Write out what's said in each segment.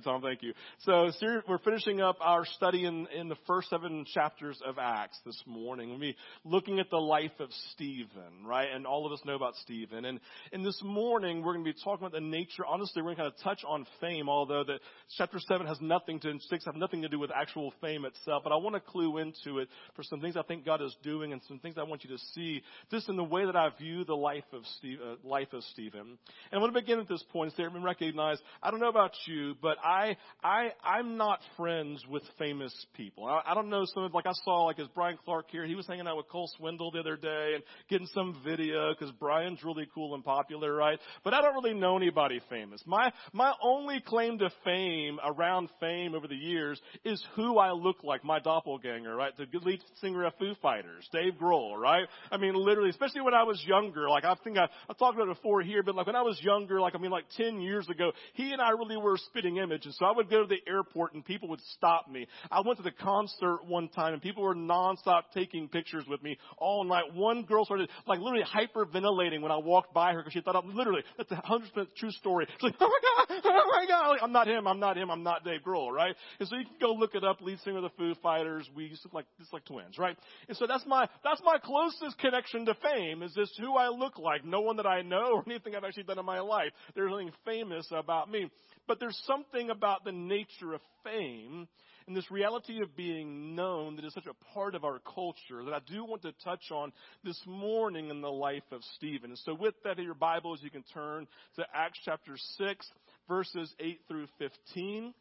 Tom. Thank you. So we're finishing up our study in, in the first seven chapters of Acts this morning. We'll be looking at the life of Stephen, right? And all of us know about Stephen. And, and this morning we're going to be talking about the nature. Honestly, we're going to kind of touch on fame, although that chapter seven has nothing to, six have nothing to do with actual fame itself. But I want to clue into it for some things I think God is doing and some things I want you to see just in the way that I view the life of Steve, uh, life of Stephen. And I want to begin at this point and recognize, I don't know about you, but I, I, I'm not friends with famous people. I, I don't know some of, like I saw, like as Brian Clark here, he was hanging out with Cole Swindell the other day and getting some video because Brian's really cool and popular, right? But I don't really know anybody famous. My, my only claim to fame around fame over the years is who I look like, my doppelganger, right? The lead singer of Foo Fighters, Dave Grohl, right? I mean, literally, especially when I was younger, like I think I, I talked about it before here, but like when I was younger, like I mean like 10 years ago, he and I really were spitting images. So I would go to the airport and people would stop me. I went to the concert one time and people were nonstop taking pictures with me all night. One girl started like literally hyperventilating when I walked by her because she thought I'm literally, that's a hundred percent true story. She's like, oh my God, oh my God. Like, I'm not him, I'm not him, I'm not Dave Grohl, right? And so you can go look it up, lead singer of the Foo Fighters. We used to like, just like twins, right? And so that's my, that's my closest connection to fame is this who I look like. No one that I know or anything I've actually done in my life. There's nothing famous about me. But there's something about the nature of fame and this reality of being known that is such a part of our culture that I do want to touch on this morning in the life of Stephen. And so with that in your Bibles, you can turn to Acts chapter 6, verses 8 through 15.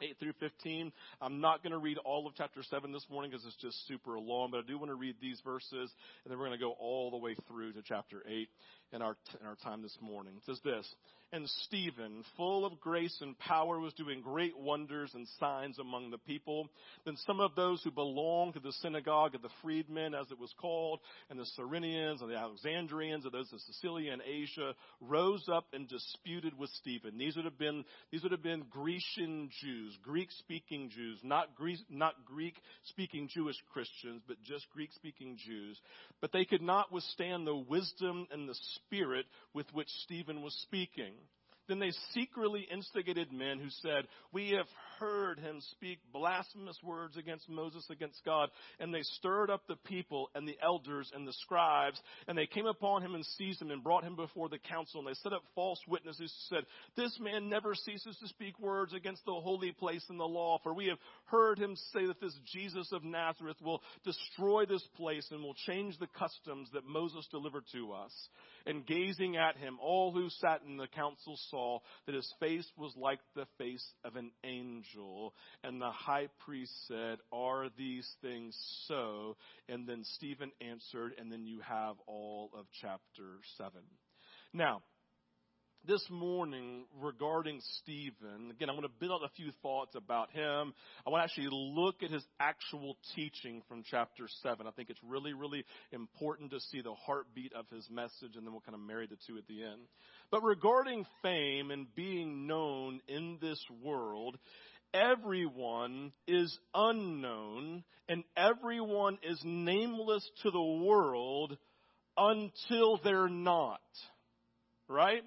8 through 15. I'm not going to read all of chapter 7 this morning because it's just super long, but I do want to read these verses, and then we're going to go all the way through to chapter 8 in our, in our time this morning. It says this, and Stephen, full of grace and power, was doing great wonders and signs among the people. Then some of those who belonged to the synagogue of the freedmen, as it was called, and the Cyrenians and the Alexandrians, and those of Cilicia and Asia, rose up and disputed with Stephen. These would have been, these would have been Grecian Jews, Greek-speaking Jews, not Greek, not Greek-speaking Jewish Christians, but just Greek-speaking Jews. But they could not withstand the wisdom and the spirit with which Stephen was speaking. Then they secretly instigated men who said, We have heard him speak blasphemous words against Moses, against God. And they stirred up the people and the elders and the scribes. And they came upon him and seized him and brought him before the council. And they set up false witnesses who said, This man never ceases to speak words against the holy place and the law. For we have heard him say that this Jesus of Nazareth will destroy this place and will change the customs that Moses delivered to us. And gazing at him, all who sat in the council saw that his face was like the face of an angel. And the high priest said, Are these things so? And then Stephen answered, and then you have all of chapter 7. Now, this morning regarding Stephen, again, I want to build out a few thoughts about him. I want to actually look at his actual teaching from chapter 7. I think it's really, really important to see the heartbeat of his message, and then we'll kind of marry the two at the end. But regarding fame and being known in this world, everyone is unknown and everyone is nameless to the world until they're not. Right?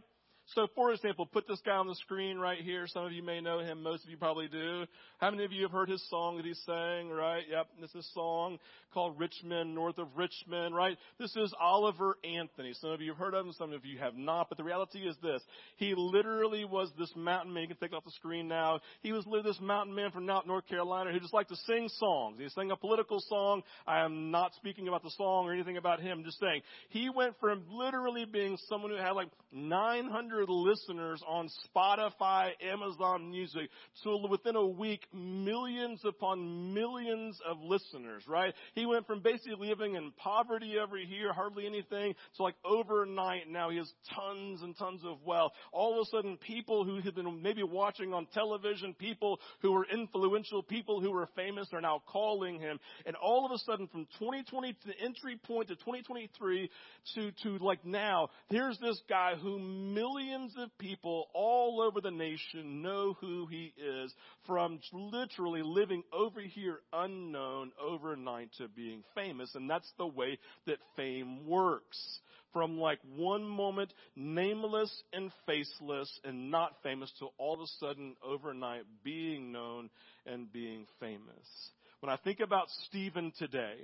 So, for example, put this guy on the screen right here. Some of you may know him. Most of you probably do. How many of you have heard his song that he sang, right? Yep, this is a song called Rich Men, North of Richmond, right? This is Oliver Anthony. Some of you have heard of him, some of you have not. But the reality is this. He literally was this mountain man. You can take it off the screen now. He was literally this mountain man from North Carolina who just liked to sing songs. He sang a political song. I am not speaking about the song or anything about him. I'm just saying. He went from literally being someone who had like 900 100 listeners on Spotify, Amazon Music. So within a week, millions upon millions of listeners, right? He went from basically living in poverty every year, hardly anything, to like overnight now he has tons and tons of wealth. All of a sudden, people who had been maybe watching on television, people who were influential, people who were famous are now calling him. And all of a sudden, from 2020 to the entry point to 2023 to, to like now, here's this guy who millions millions of people all over the nation know who he is from literally living over here unknown overnight to being famous. And that's the way that fame works. from like one moment nameless and faceless and not famous to all of a sudden overnight being known and being famous. When I think about Stephen today,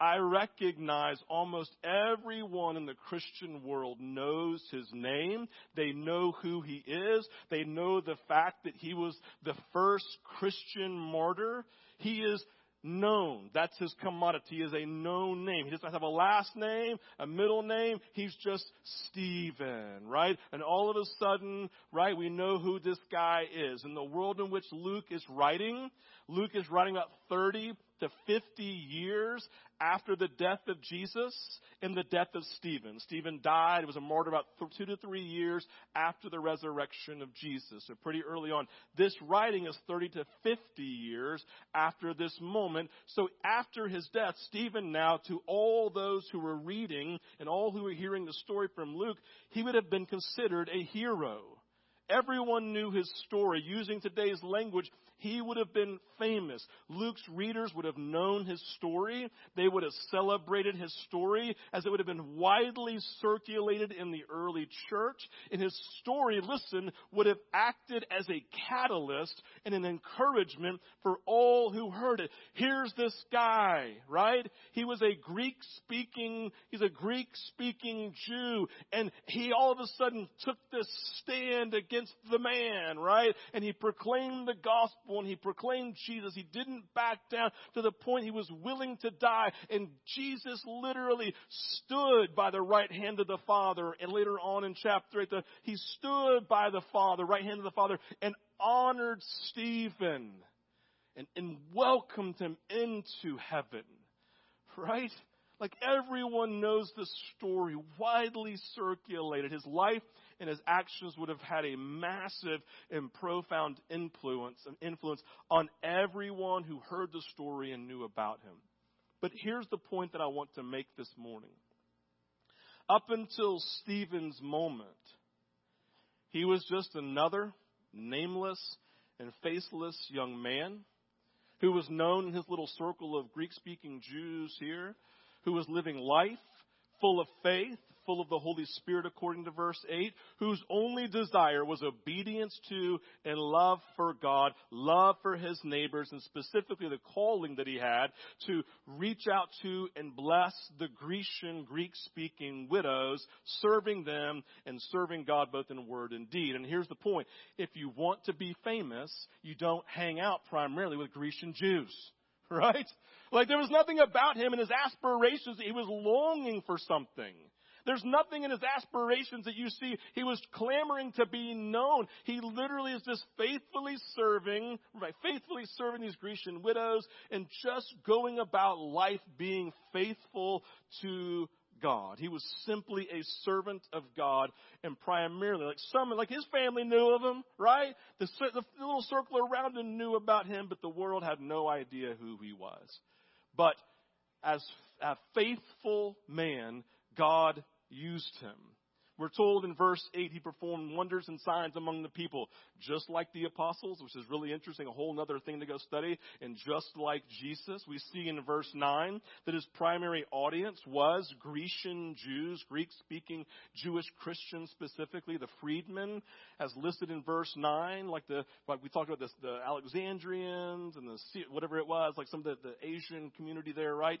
I recognize almost everyone in the Christian world knows his name. They know who he is. They know the fact that he was the first Christian martyr. He is known. That's his commodity. He is a known name. He doesn't have a last name, a middle name. He's just Stephen, right? And all of a sudden, right, we know who this guy is. In the world in which Luke is writing, Luke is writing about 30 to 50 years after the death of Jesus and the death of Stephen. Stephen died, was a martyr about two to three years after the resurrection of Jesus. So pretty early on. This writing is 30 to 50 years after this moment. So after his death, Stephen now, to all those who were reading and all who were hearing the story from Luke, he would have been considered a hero. Everyone knew his story. Using today's language, he would have been famous. Luke's readers would have known his story. They would have celebrated his story as it would have been widely circulated in the early church. And his story, listen, would have acted as a catalyst and an encouragement for all who heard it. Here's this guy, right? He was a Greek speaking, he's a Greek speaking Jew. And he all of a sudden took this stand against the man, right? And he proclaimed the gospel gospel and he proclaimed Jesus. He didn't back down to the point he was willing to die. And Jesus literally stood by the right hand of the Father. And later on in chapter 8, he stood by the Father, right hand of the Father, and honored Stephen and, and welcomed him into heaven. Right? Like everyone knows the story, widely circulated. His life and his actions would have had a massive and profound influence, an influence on everyone who heard the story and knew about him. But here's the point that I want to make this morning. Up until Stephen's moment, he was just another nameless and faceless young man who was known in his little circle of Greek speaking Jews here, who was living life full of faith, full of the Holy Spirit, according to verse 8, whose only desire was obedience to and love for God, love for his neighbors, and specifically the calling that he had to reach out to and bless the Grecian, Greek speaking widows, serving them and serving God both in word and deed. And here's the point if you want to be famous, you don't hang out primarily with Grecian Jews right? Like there was nothing about him and his aspirations. He was longing for something. There's nothing in his aspirations that you see. He was clamoring to be known. He literally is just faithfully serving, right, faithfully serving these Grecian widows and just going about life being faithful to God. He was simply a servant of God and primarily like some, like his family knew of him, right? The, the little circle around him knew about him, but the world had no idea who he was. But as a faithful man, God used him. We're told in verse 8 he performed wonders and signs among the people, just like the apostles, which is really interesting, a whole other thing to go study. And just like Jesus, we see in verse 9 that his primary audience was Grecian Jews, Greek speaking Jewish Christians specifically, the freedmen, as listed in verse 9, like the, like we talked about this, the Alexandrians and the, whatever it was, like some of the, the Asian community there, right?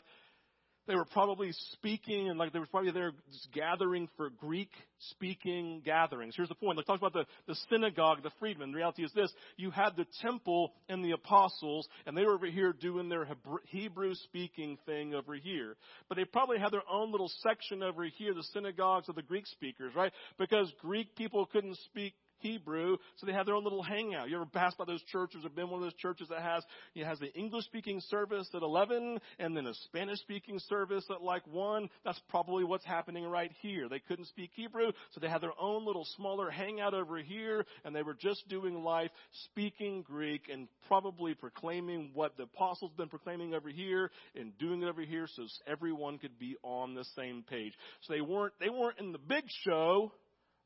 They were probably speaking and like they were probably there gathering for Greek speaking gatherings. Here's the point. Let's talk about the, the synagogue, the freedmen. The reality is this. You had the temple and the apostles and they were over here doing their Hebrew speaking thing over here. But they probably had their own little section over here, the synagogues of the Greek speakers, right? Because Greek people couldn't speak Hebrew, so they have their own little hangout. You ever passed by those churches or been one of those churches that has, it has the English speaking service at 11 and then a Spanish speaking service at like 1? That's probably what's happening right here. They couldn't speak Hebrew, so they had their own little smaller hangout over here and they were just doing life speaking Greek and probably proclaiming what the apostles been proclaiming over here and doing it over here so everyone could be on the same page. So they weren't, they weren't in the big show,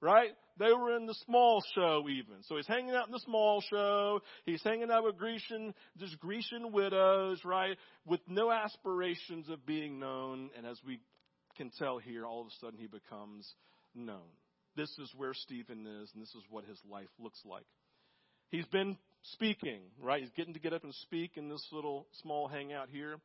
right? They were in the small show even. So he's hanging out in the small show. He's hanging out with Grecian, just Grecian widows, right? With no aspirations of being known. And as we can tell here, all of a sudden he becomes known. This is where Stephen is, and this is what his life looks like. He's been speaking, right? He's getting to get up and speak in this little small hangout here.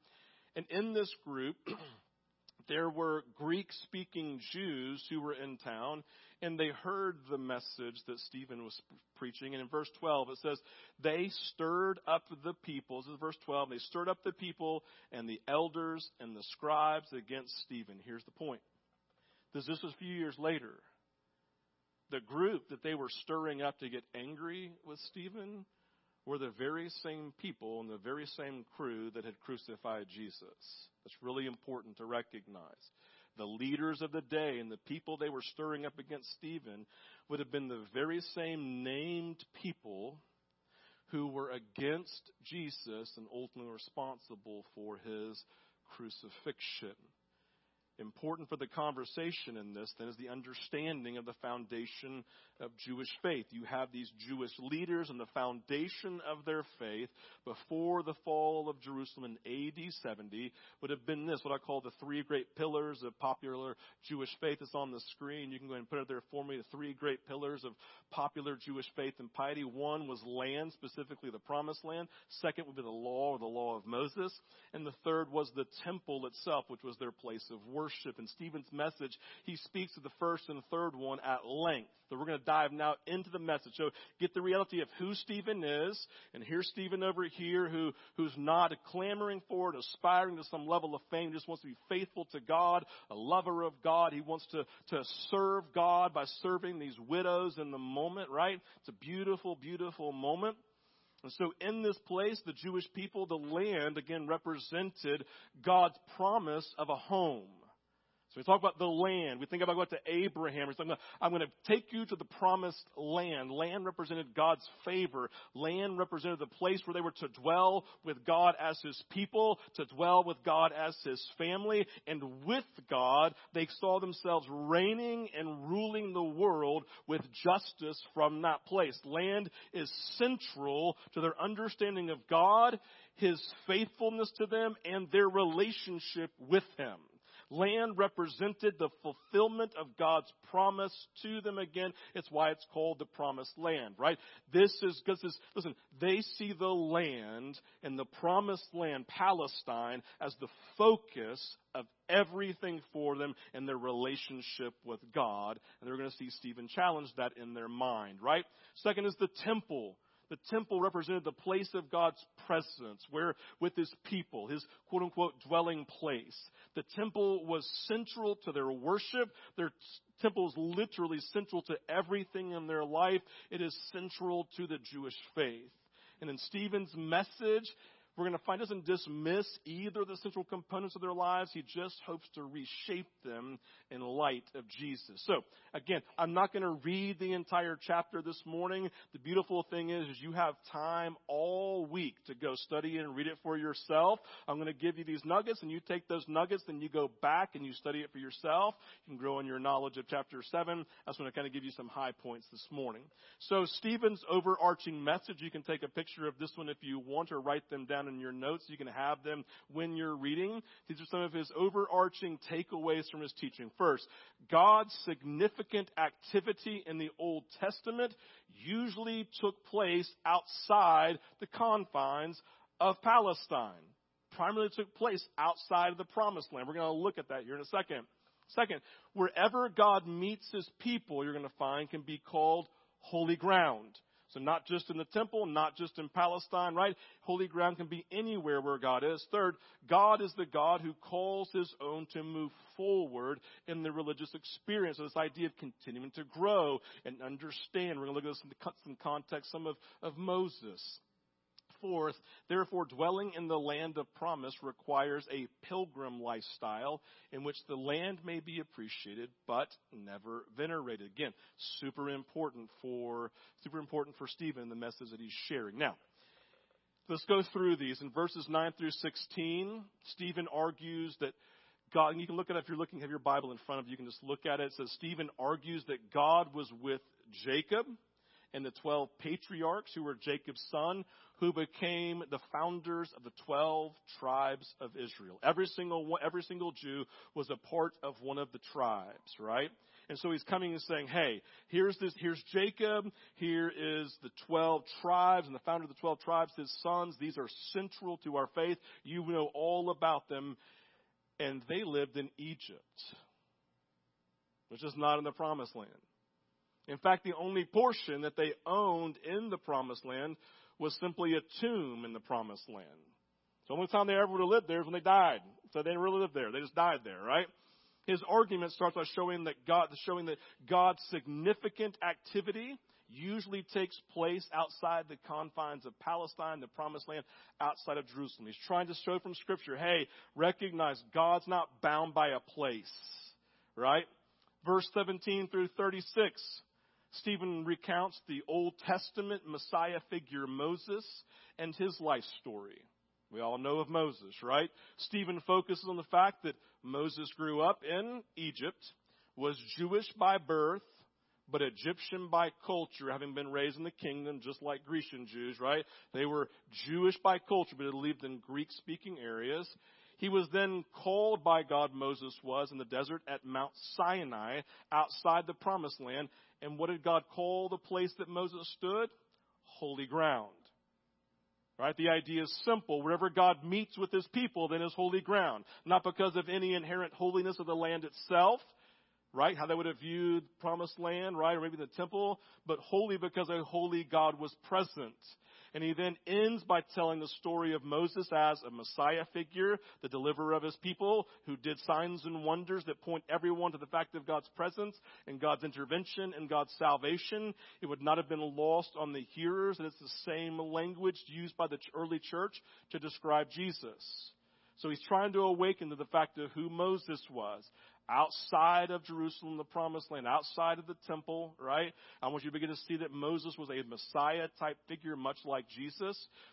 And in this group, there were Greek speaking Jews who were in town, and they heard the message that Stephen was preaching. And in verse 12, it says, They stirred up the people. This is verse 12. They stirred up the people and the elders and the scribes against Stephen. Here's the point. This, this was a few years later. The group that they were stirring up to get angry with Stephen were the very same people and the very same crew that had crucified Jesus. That's really important to recognize. The leaders of the day and the people they were stirring up against Stephen would have been the very same named people who were against Jesus and ultimately responsible for his crucifixion important for the conversation in this then is the understanding of the foundation of Jewish faith. You have these Jewish leaders and the foundation of their faith before the fall of Jerusalem in AD 70 would have been this, what I call the three great pillars of popular Jewish faith. It's on the screen. You can go ahead and put it there for me. The three great pillars of popular Jewish faith and piety. One was land, specifically the promised land. Second would be the law or the law of Moses. And the third was the temple itself, which was their place of worship. In Stephen's message, he speaks of the first and the third one at length. So we're going to dive now into the message. So get the reality of who Stephen is, and here's Stephen over here who, who's not clamoring for it, aspiring to some level of fame, just wants to be faithful to God, a lover of God. He wants to, to serve God by serving these widows in the moment, right? It's a beautiful, beautiful moment. And so in this place, the Jewish people, the land, again, represented God's promise of a home. So we talk about the land. We think about going to Abraham. I'm going to take you to the promised land. Land represented God's favor. Land represented the place where they were to dwell with God as His people, to dwell with God as His family, and with God, they saw themselves reigning and ruling the world with justice from that place. Land is central to their understanding of God, His faithfulness to them, and their relationship with Him. Land represented the fulfillment of God's promise to them again. It's why it's called the promised land, right? This is, because this, listen, they see the land and the promised land, Palestine, as the focus of everything for them and their relationship with God. And they're going to see Stephen challenge that in their mind, right? Second is the temple the temple represented the place of God's presence, where with his people, his quote unquote dwelling place. The temple was central to their worship. Their temple is literally central to everything in their life. It is central to the Jewish faith. And in Stephen's message, we're going to find doesn't dismiss either the central components of their lives. He just hopes to reshape them in light of Jesus. So, again, I'm not going to read the entire chapter this morning. The beautiful thing is, is you have time all week to go study and read it for yourself. I'm going to give you these nuggets, and you take those nuggets, then you go back and you study it for yourself. You can grow in your knowledge of chapter 7. That's going to kind of give you some high points this morning. So, Stephen's overarching message, you can take a picture of this one if you want or write them down in your notes. You can have them when you're reading. These are some of his overarching takeaways from his teaching. First, God's significant activity in the Old Testament usually took place outside the confines of Palestine. Primarily took place outside of the promised land. We're going to look at that here in a second. Second, wherever God meets his people, you're going to find can be called holy ground. So not just in the temple, not just in Palestine, right? Holy ground can be anywhere where God is. Third, God is the God who calls his own to move forward in the religious experience. So this idea of continuing to grow and understand. We're going to look at this in the context some of, of Moses forth, therefore, dwelling in the land of promise requires a pilgrim lifestyle in which the land may be appreciated but never venerated. Again, super important for super important for Stephen the message that he's sharing. Now, let's go through these. In verses 9 through 16, Stephen argues that God, and you can look at it if you're looking, have your Bible in front of you, you can just look at it. It says Stephen argues that God was with Jacob and the 12 patriarchs who were Jacob's son, who became the founders of the 12 tribes of Israel. Every single, every single Jew was a part of one of the tribes, right? And so he's coming and saying, hey, here's this, here's Jacob, here is the 12 tribes and the founder of the 12 tribes, his sons. These are central to our faith. You know all about them. And they lived in Egypt, which is not in the promised land. In fact, the only portion that they owned in the promised land was simply a tomb in the promised land. The only time they ever would have lived there is when they died. So they didn't really live there. They just died there, right? His argument starts by showing that God, showing that God's significant activity usually takes place outside the confines of Palestine, the promised land, outside of Jerusalem. He's trying to show from scripture, hey, recognize God's not bound by a place, right? Verse 17 through 36. Stephen recounts the Old Testament Messiah figure Moses and his life story. We all know of Moses, right? Stephen focuses on the fact that Moses grew up in Egypt, was Jewish by birth, but Egyptian by culture, having been raised in the kingdom, just like Grecian Jews, right? They were Jewish by culture, but they lived in Greek speaking areas. He was then called by God, Moses was, in the desert at Mount Sinai, outside the promised land. And what did God call the place that Moses stood? Holy ground. Right? The idea is simple. Wherever God meets with his people, then is holy ground. Not because of any inherent holiness of the land itself, right? How they would have viewed promised land, right? Or maybe the temple, but holy because a holy God was present. And he then ends by telling the story of Moses as a Messiah figure, the deliverer of his people, who did signs and wonders that point everyone to the fact of God's presence and God's intervention and God's salvation. It would not have been lost on the hearers, and it's the same language used by the early church to describe Jesus. So he's trying to awaken to the fact of who Moses was outside of Jerusalem, the promised land, outside of the temple, right? I want you to begin to see that Moses was a Messiah type figure, much like Jesus.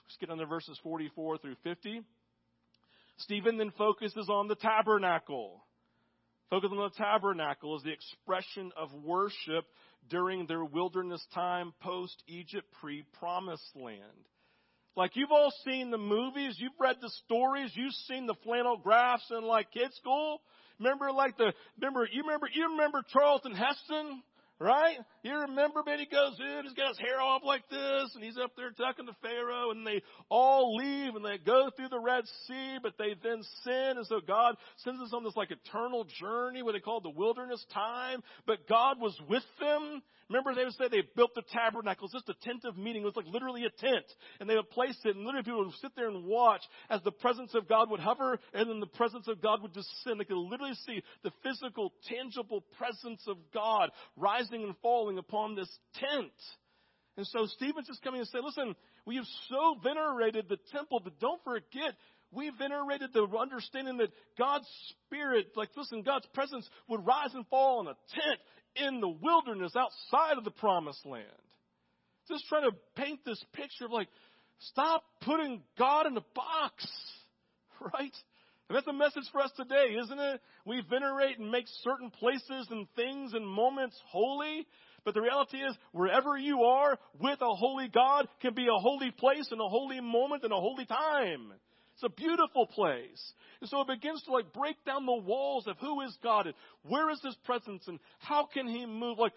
Let's get on verses 44 through 50. Stephen then focuses on the tabernacle. Focus on the tabernacle as the expression of worship during their wilderness time post Egypt pre promised land. Like you've all seen the movies, you've read the stories, you've seen the flannel graphs in like kids school. Remember like the, remember, you remember, you remember Charlton Heston? Right? You remember, man, he goes in, he's got his hair off like this, and he's up there talking to Pharaoh, and they all leave, and they go through the Red Sea, but they then sin, and so God sends us on this like eternal journey, what they call the wilderness time, but God was with them, Remember, they would say they built the tabernacle. It's just a tent of meeting. It was like literally a tent. And they would place it, and literally people would sit there and watch as the presence of God would hover, and then the presence of God would descend. They could literally see the physical, tangible presence of God rising and upon this tent. And so Stephen's just coming and saying, listen, we have so venerated the temple, but don't forget, we venerated the understanding that God's Spirit, like listen, God's presence would rise and fall on a tent in the wilderness outside of the promised land. Just trying to paint this picture of like, stop putting God in a box, right? And that's a message for us today, isn't it? We venerate and make certain places and things and moments holy. But the reality is, wherever you are with a holy God can be a holy place and a holy moment and a holy time. It's a beautiful place. And so it begins to like break down the walls of who is God and where is His presence and how can He move. Like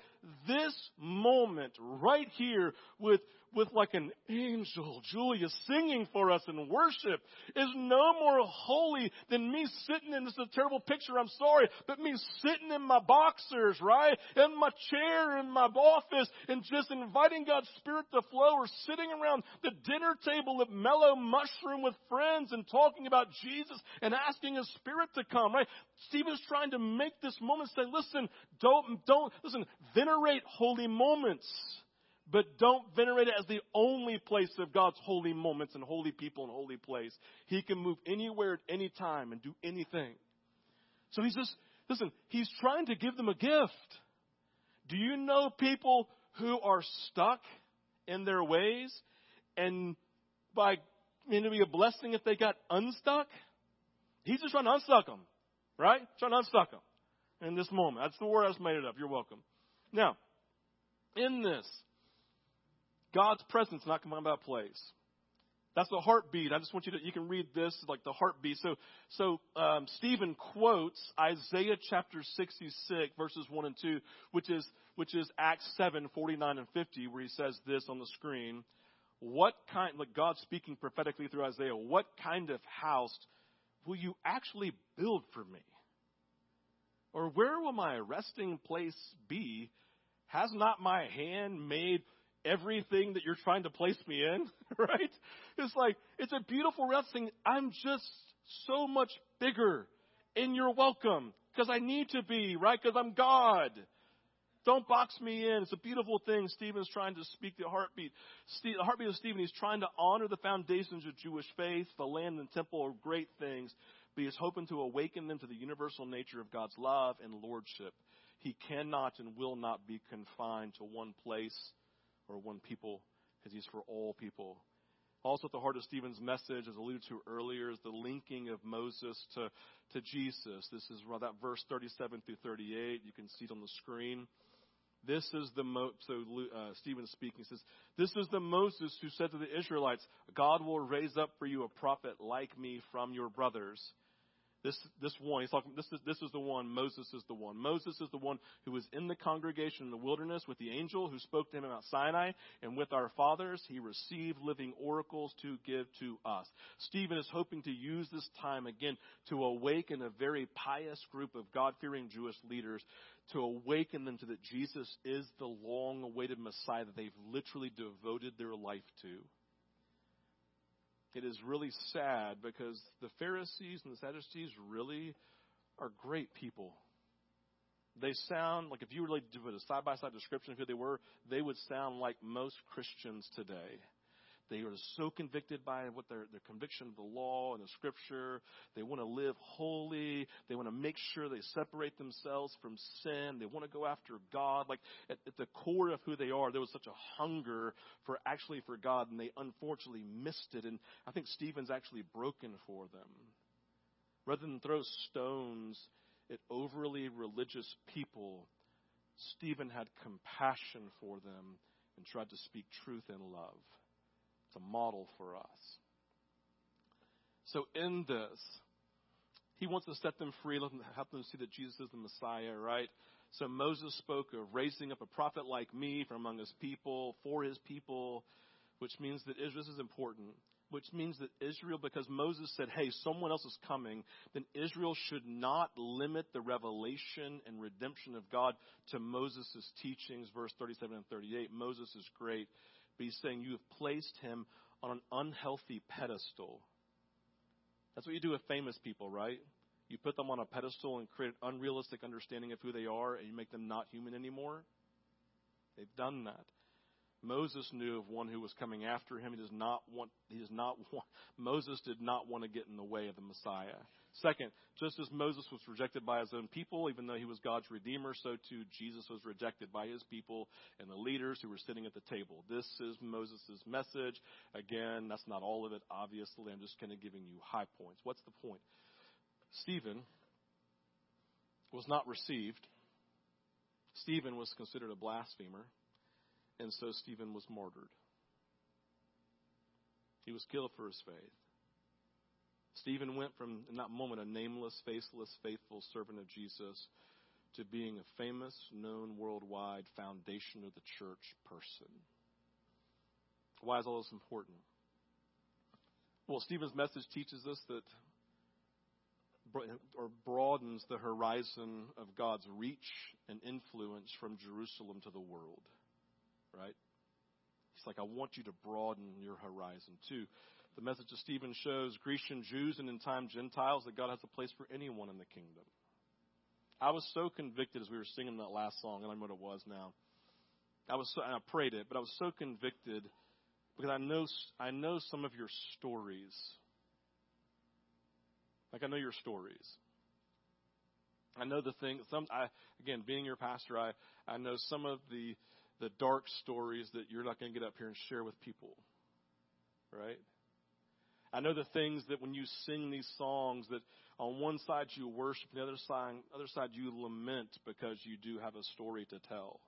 this moment right here with with like an angel, Julia, singing for us in worship is no more holy than me sitting in this is a terrible picture, I'm sorry, but me sitting in my boxers, right? In my chair in my office and just inviting God's Spirit to flow or sitting around the dinner table at Mellow Mushroom with friends and talking about Jesus and asking His Spirit to come, right? Stephen's trying to make this moment say, listen, don't, don't, listen, venerate holy moments but don't venerate it as the only place of God's holy moments and holy people and holy place. He can move anywhere at any time and do anything. So he's just, listen, he's trying to give them a gift. Do you know people who are stuck in their ways and by, it'd be a blessing if they got unstuck? He's just trying to unstuck them, right? Trying to unstuck them in this moment. That's the word I just made it up. You're welcome. Now, in this, God's presence not coming about place. That's the heartbeat. I just want you to, you can read this like the heartbeat. So, so, um, Stephen quotes Isaiah chapter 66 verses 1 and 2, which is, which is Acts 7, 49 and 50, where he says this on the screen. What kind, like God speaking prophetically through Isaiah, what kind of house will you actually build for me? Or where will my resting place be? Has not my hand made everything that you're trying to place me in? right? It's like, it's a beautiful resting. I'm just so much bigger and you're welcome because I need to be, right? Because I'm God. Don't box me in. It's a beautiful thing. Stephen's trying to speak the heartbeat. the heartbeat of Stephen, he's trying to honor the foundations of Jewish faith. The land and temple are great things, but he's hoping to awaken them to the universal nature of God's love and lordship. He cannot and will not be confined to one place or one people because he's for all people. Also, at the heart of Stephen's message, as alluded to earlier, is the linking of Moses to, to Jesus. This is that verse 37 through 38. You can see it on the screen. This is the Mo- so uh, Stephen speaking says, "This is the Moses who said to the Israelites, God will raise up for you a prophet like me from your brothers." This, this one, he's talking, this is, this is the one, Moses is the one. Moses is the one who was in the congregation in the wilderness with the angel who spoke to him about Sinai, and with our fathers, he received living oracles to give to us. Stephen is hoping to use this time again to awaken a very pious group of God-fearing Jewish leaders, to awaken them to that Jesus is the long-awaited Messiah that they've literally devoted their life to it is really sad because the Pharisees and the Sadducees really are great people. They sound like if you were really to do a side by side description of who they were, they would sound like most Christians today. They are so convicted by what their, their conviction of the law and the scripture. They want to live holy. They want to make sure they separate themselves from sin. They want to go after God. Like at, at the core of who they are, there was such a hunger for actually for God, and they unfortunately missed it. And I think Stephen's actually broken for them. Rather than throw stones at overly religious people, Stephen had compassion for them and tried to speak truth in love. It's a model for us. So in this, he wants to set them free, let them, help them see that Jesus is the Messiah, right? So Moses spoke of raising up a prophet like me from among his people, for his people, which means that Israel, is important, which means that Israel, because Moses said, hey, someone else is coming, then Israel should not limit the revelation and redemption of God to Moses' teachings, verse 37 and 38. Moses is great but he's saying you have placed him on an unhealthy pedestal. That's what you do with famous people, right? You put them on a pedestal and create an unrealistic understanding of who they are, and you make them not human anymore. They've done that. Moses knew of one who was coming after him. He does not want, he does not want, Moses did not want to get in the way of the Messiah. Second, just as Moses was rejected by his own people, even though he was God's redeemer, so too Jesus was rejected by his people and the leaders who were sitting at the table. This is Moses' message. Again, that's not all of it, obviously. I'm just kind of giving you high points. What's the point? Stephen was not received. Stephen was considered a blasphemer and so Stephen was martyred. He was killed for his faith. Stephen went from, in that moment, a nameless, faceless, faithful servant of Jesus to being a famous, known worldwide foundation of the church person. Why is all this important? Well, Stephen's message teaches us that, or broadens the horizon of God's reach and influence from Jerusalem to the world right? He's like, I want you to broaden your horizon too. The message of Stephen shows Grecian Jews and in time Gentiles that God has a place for anyone in the kingdom. I was so convicted as we were singing that last song, and I know what it was now. I was so, and I prayed it, but I was so convicted because I know I know some of your stories. Like I know your stories. I know the thing. Some I again, being your pastor, I I know some of the the dark stories that you're not going to get up here and share with people. Right? I know the things that when you sing these songs that on one side you worship, the other side, other side you lament because you do have a story to tell.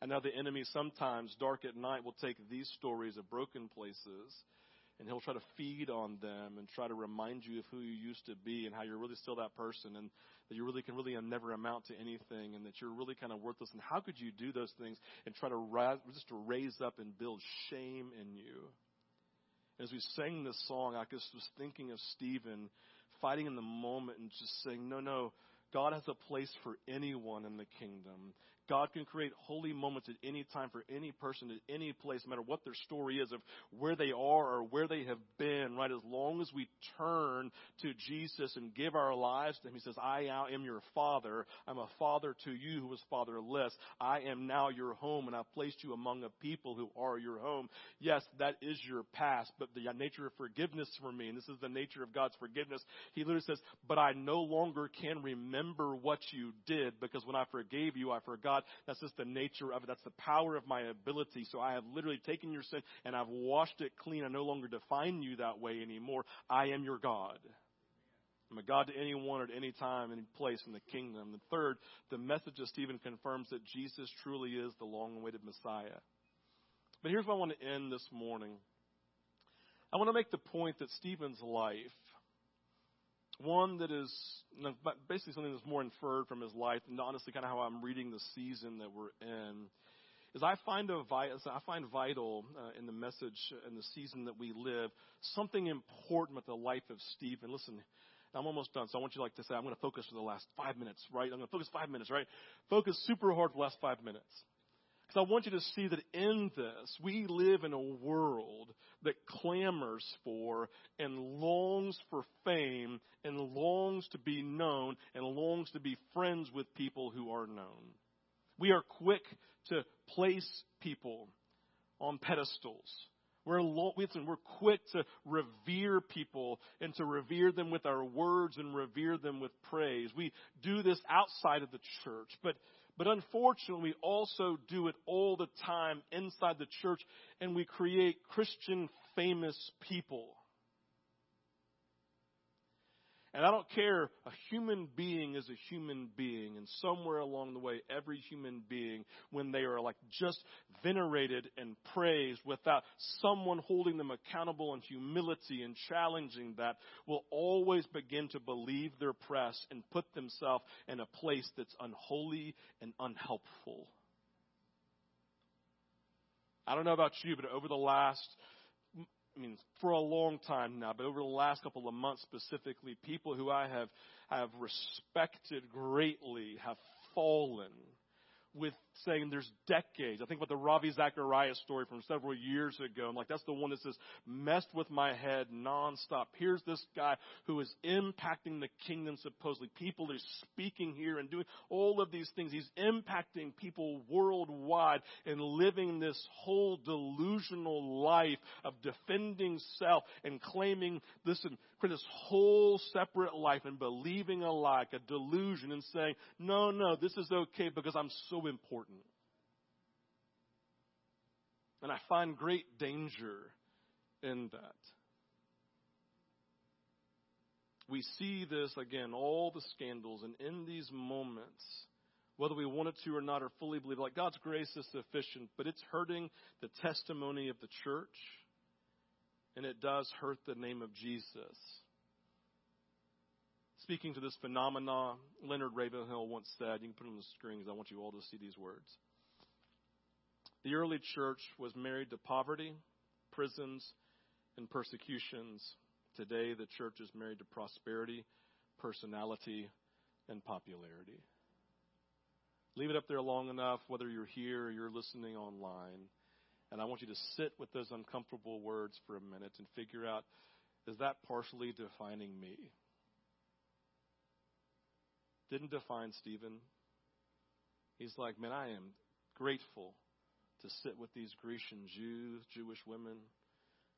And now the enemy sometimes, dark at night, will take these stories of broken places and he'll try to feed on them and try to remind you of who you used to be and how you're really still that person and that you really can really never amount to anything and that you're really kind of worthless. And how could you do those things and try to rise, just to raise up and build shame in you? As we sang this song, I just was thinking of Stephen fighting in the moment and just saying, no, no, God has a place for anyone in the kingdom. God can create holy moments at any time for any person at any place, no matter what their story is of where they are or where they have been, right? As long as we turn to Jesus and give our lives to Him, He says, I am your Father. I'm a Father to you who was fatherless. I am now your home and I've placed you among a people who are your home. Yes, that is your past, but the nature of forgiveness for me, and this is the nature of God's forgiveness, He literally says, but I no longer can remember what you did because when I forgave you, I forgot That's just the nature of it. That's the power of my ability. So I have literally taken your sin and I've washed it clean. I no longer define you that way anymore. I am your God. I'm a God to anyone at any time, any place in the kingdom. And third, the message of Stephen confirms that Jesus truly is the long awaited Messiah. But here's what I want to end this morning. I want to make the point that Stephen's life one that is basically something that's more inferred from his life, and honestly, kind of how I'm reading the season that we're in, is I find a I find vital uh, in the message in the season that we live something important with the life of Stephen. Listen, I'm almost done, so I want you like to say I'm going to focus for the last five minutes, right? I'm going to focus five minutes, right? Focus super hard for the last five minutes. Because I want you to see that in this, we live in a world that clamors for and longs for fame and longs to be known and longs to be friends with people who are known. We are quick to place people on pedestals. We're, listen, we're quick to revere people and to revere them with our words and revere them with praise. We do this outside of the church, but but unfortunately, we also do it all the time inside the church, and we create Christian famous people. And I don't care, a human being is a human being. And somewhere along the way, every human being, when they are like just venerated and praised without someone holding them accountable in humility and challenging that, will always begin to believe their press and put themselves in a place that's unholy and unhelpful. I don't know about you, but over the last I mean, for a long time now, but over the last couple of months specifically, people who I have, have respected greatly have fallen with saying there's decades. I think about the Ravi Zacharias story from several years ago. I'm like, that's the one that says messed with my head nonstop. Here's this guy who is impacting the kingdom supposedly. People are speaking here and doing all of these things. He's impacting people worldwide and living this whole delusional life of defending self and claiming, listen, for this whole separate life and believing a lie, a delusion and saying, no, no, this is okay because I'm so important. And I find great danger in that. We see this again, all the scandals, and in these moments, whether we want it to or not, or fully believe, like God's grace is sufficient, but it's hurting the testimony of the church, and it does hurt the name of Jesus. Speaking to this phenomenon, Leonard Ravenhill once said, you can put on the screen screens, I want you all to see these words. The early church was married to poverty, prisons, and persecutions. Today, the church is married to prosperity, personality, and popularity. Leave it up there long enough, whether you're here or you're listening online. And I want you to sit with those uncomfortable words for a minute and figure out is that partially defining me? Didn't define Stephen. He's like, man, I am grateful to sit with these Grecian Jews, Jewish women,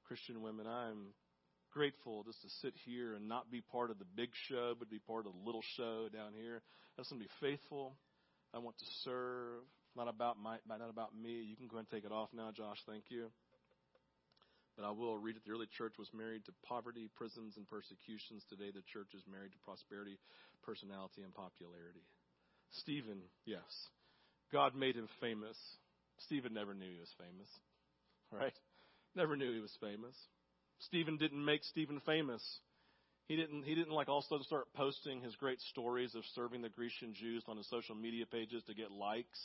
Christian women. I'm grateful just to sit here and not be part of the big show, but be part of the little show down here. I just want to be faithful. I want to serve. Not about my, not about me. You can go and take it off now, Josh. Thank you. But I will read it. The early church was married to poverty, prisons, and persecutions. Today, the church is married to prosperity, personality, and popularity. Stephen, yes. God made him famous Stephen never knew he was famous, right? Never knew he was famous. Stephen didn't make Stephen famous. He didn't, he didn't like all of a sudden start posting his great stories of serving the Grecian Jews on his social media pages to get likes,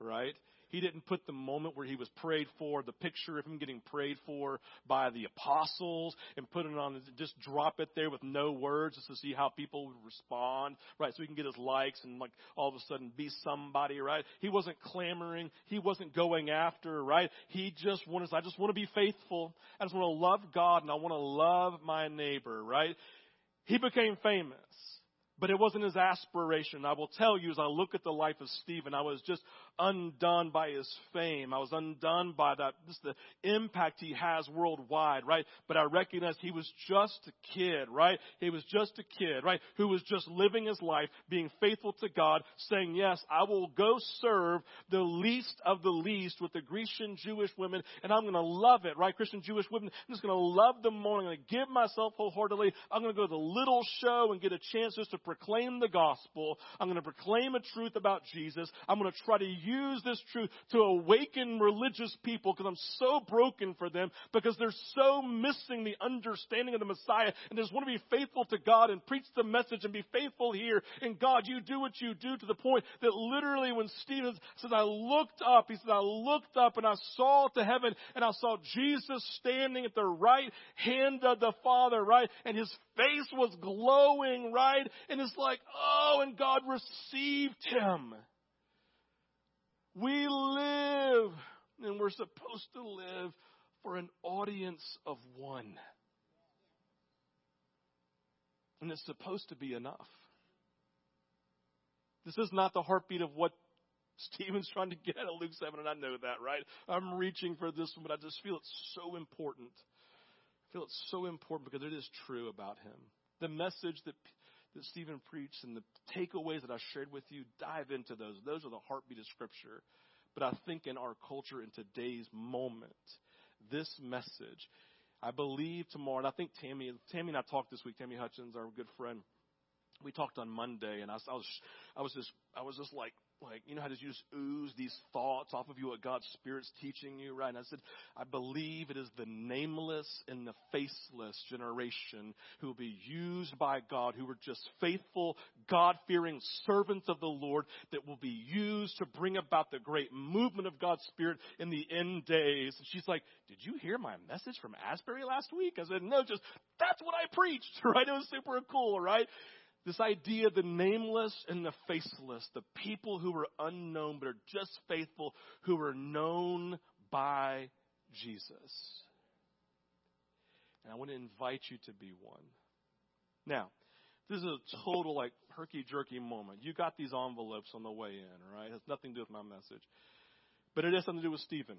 right? He didn't put the moment where he was prayed for, the picture of him getting prayed for by the apostles, and put it on, just drop it there with no words just to see how people would respond, right? So he can get his likes and like all of a sudden be somebody, right? He wasn't clamoring. He wasn't going after, right? He just wanted, I just want to be faithful. I just want to love God and I want to love my neighbor, right? He became famous. But it wasn't his aspiration. I will tell you, as I look at the life of Stephen, I was just undone by his fame. I was undone by that, just the impact he has worldwide, right? But I recognized he was just a kid, right? He was just a kid, right? Who was just living his life, being faithful to God, saying, yes, I will go serve the least of the least with the Grecian Jewish women, and I'm going to love it, right? Grecian Jewish women, I'm just going to love them more. I'm going to give myself wholeheartedly. I'm going to go to the little show and get a chance just to proclaim the gospel. I'm going to proclaim a truth about Jesus. I'm going to try to use this truth to awaken religious people because I'm so broken for them because they're so missing the understanding of the Messiah and they just want to be faithful to God and preach the message and be faithful here. And God, you do what you do to the point that literally when Stephen says, I looked up, he said, I looked up and I saw to heaven and I saw Jesus standing at the right hand of the Father, right? And his face was glowing, right? And it's like, oh, and God received him. We live, and we're supposed to live for an audience of one. And it's supposed to be enough. This is not the heartbeat of what Stephen's trying to get at Luke 7, and I know that, right? I'm reaching for this one, but I just feel it's so important. I feel it's so important because it is true about him. The message that that Stephen preached and the takeaways that I shared with you, dive into those. Those are the heartbeat of Scripture. But I think in our culture, in today's moment, this message, I believe tomorrow, and I think Tammy, Tammy and I talked this week. Tammy Hutchins, our good friend, we talked on Monday, and I, I was, I was just, I was just like like, you know how does you just ooze these thoughts off of you, what God's Spirit's teaching you, right? And I said, I believe it is the nameless and the faceless generation who will be used by God, who are just faithful, God-fearing servants of the Lord that will be used to bring about the great movement of God's Spirit in the end days. And she's like, did you hear my message from Asbury last week? I said, no, just, that's what I preached, right? It was super cool, right? This idea, the nameless and the faceless, the people who are unknown but are just faithful, who are known by Jesus. And I want to invite you to be one. Now, this is a total like herky jerky moment. You got these envelopes on the way in, right? It has nothing to do with my message. But it has something to do with Stephen.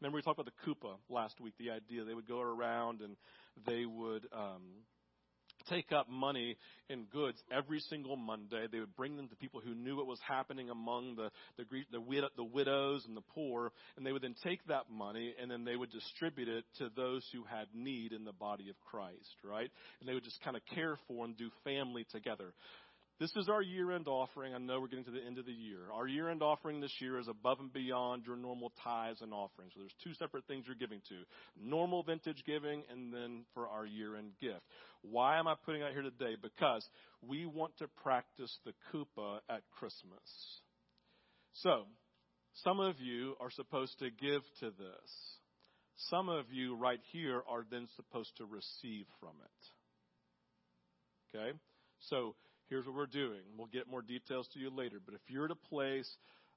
Remember we talked about the Kupa last week, the idea they would go around and they would um, take up money in goods every single Monday. They would bring them to people who knew what was happening among the, the, the, the widows and the poor, and they would then take that money and then they would distribute it to those who had need in the body of Christ, right? And they would just kind of care for and do family together. This is our year end offering. I know we're getting to the end of the year. Our year end offering this year is above and beyond your normal tithes and offerings. So there's two separate things you're giving to normal vintage giving and then for our year end gift. Why am I putting out here today? Because we want to practice the kupa at Christmas. So, some of you are supposed to give to this. Some of you right here are then supposed to receive from it. Okay? So, here's what we're doing. We'll get more details to you later. But if you're at a place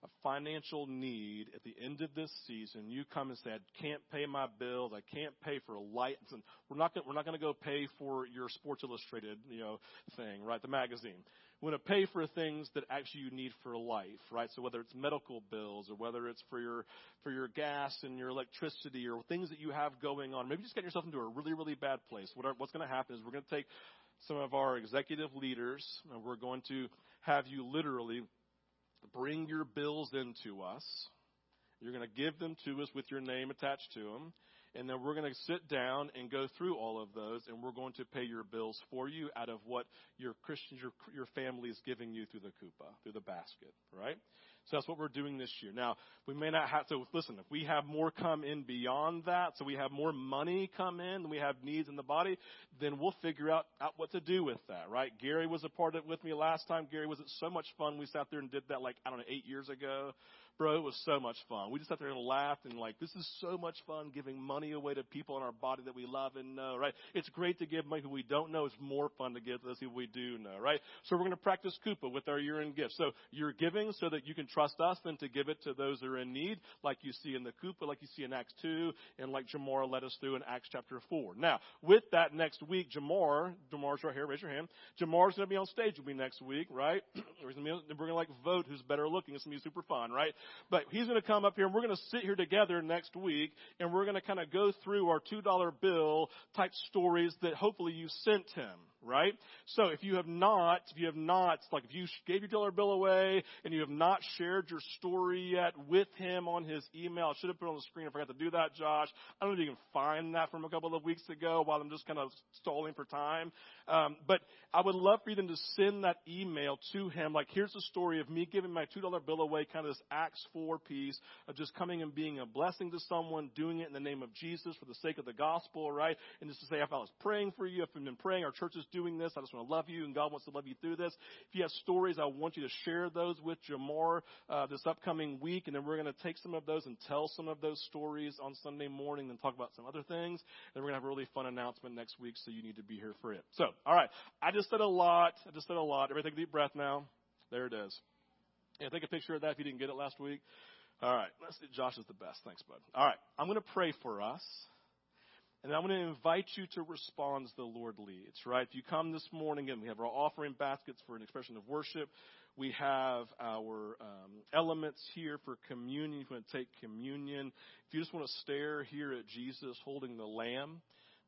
a financial need at the end of this season, you come and say, I can't pay my bills, I can't pay for a light. And we're not gonna, we're not going to go pay for your Sports Illustrated, you know, thing, right? The magazine. We're going to pay for things that actually you need for life, right? So whether it's medical bills or whether it's for your for your gas and your electricity or things that you have going on, maybe just get yourself into a really really bad place. What are, what's going to happen is we're going to take some of our executive leaders, and we're going to have you literally bring your bills into us. You're going to give them to us with your name attached to them. And then we're going to sit down and go through all of those, and we're going to pay your bills for you out of what your Christians, your, your family is giving you through the kupa, through the basket, right? So that's what we're doing this year. Now, we may not have to, listen, if we have more come in beyond that, so we have more money come in, we have needs in the body, then we'll figure out, out what to do with that, right? Gary was a part of it with me last time. Gary, was it so much fun? We sat there and did that like, I don't know, eight years ago. Bro, it was so much fun. We just sat there and laughed and like, this is so much fun giving money away to people in our body that we love and know, right? It's great to give money to we don't know. It's more fun to give to those people we do know, right? So we're going to practice Kupa with our year-end gifts. So you're giving so that you can trust us then to give it to those that are in need, like you see in the Kupa, like you see in Acts 2, and like Jamar led us through in Acts chapter 4. Now, with that next week, Jamar, Jamar's right here, raise your hand. Jamar's going to be on stage with me next week, right? we're going to like vote who's better looking. It's going to be super fun, right? But he's going to come up here and we're going to sit here together next week and we're going to kind of go through our $2 bill type stories that hopefully you sent him right? So if you have not, if you have not, like if you gave your dollar bill away and you have not shared your story yet with him on his email, I should have put it on the screen. I forgot to do that, Josh. I don't know if you can find that from a couple of weeks ago while I'm just kind of stalling for time. Um, but I would love for you then to send that email to him. Like, here's the story of me giving my $2 bill away, kind of this Acts 4 piece of just coming and being a blessing to someone, doing it in the name of Jesus for the sake of the gospel, right? And just to say, if I was praying for you, if I've been praying, our church is doing this. I just want to love you, and God wants to love you through this. If you have stories, I want you to share those with Jamar uh, this upcoming week, and then we're going to take some of those and tell some of those stories on Sunday morning, and talk about some other things. And we're going to have a really fun announcement next week, so you need to be here for it. So, all right, I just said a lot. I just said a lot. Everybody take a deep breath now. There it is. Yeah, take a picture of that if you didn't get it last week. All right, let's. Josh is the best. Thanks, bud. All right, I'm going to pray for us. And I'm going to invite you to respond as the Lord leads, right? If you come this morning and we have our offering baskets for an expression of worship, we have our um, elements here for communion. If you want to take communion, if you just want to stare here at Jesus holding the lamb,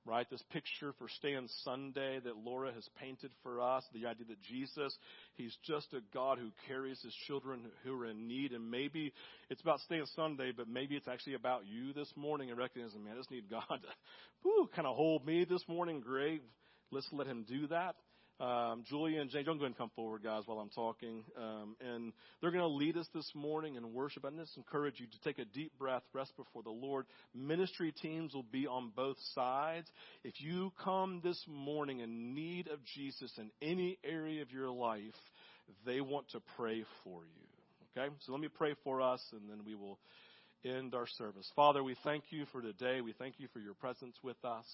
right? This picture for Stand Sunday that Laura has painted for us, the idea that Jesus, He's just a God who carries His children who are in need. And maybe it's about Stand Sunday, but maybe it's actually about you this morning and recognizing, man, I just need God to kind of hold me this morning. Great. Let's let Him do that. Um, Julia and Jane, don't go and come forward, guys, while I'm talking. Um, and they're going to lead us this morning in worship. I just encourage you to take a deep breath, rest before the Lord. Ministry teams will be on both sides. If you come this morning in need of Jesus in any area of your life, they want to pray for you. Okay? So let me pray for us, and then we will end our service. Father, we thank you for today. We thank you for your presence with us.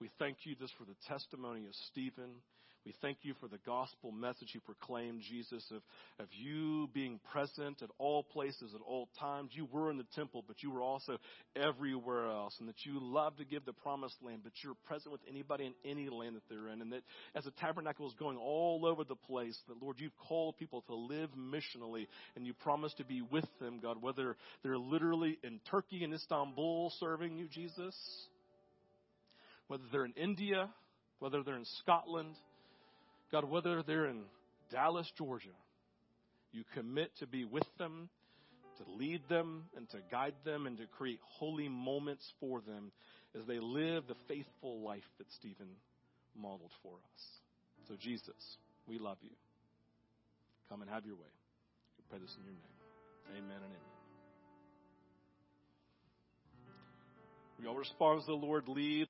We thank you just for the testimony of Stephen. We thank you for the gospel message you proclaimed, Jesus, of, of you being present at all places at all times. You were in the temple, but you were also everywhere else, and that you love to give the promised land, but you're present with anybody in any land that they're in. And that as the tabernacle is going all over the place, that Lord, you've called people to live missionally, and you promise to be with them, God, whether they're literally in Turkey and Istanbul serving you, Jesus, whether they're in India, whether they're in Scotland, God, whether they're in Dallas, Georgia, you commit to be with them, to lead them, and to guide them, and to create holy moments for them as they live the faithful life that Stephen modeled for us. So, Jesus, we love you. Come and have your way. We pray this in your name. Amen and amen. We all respond as the Lord leads.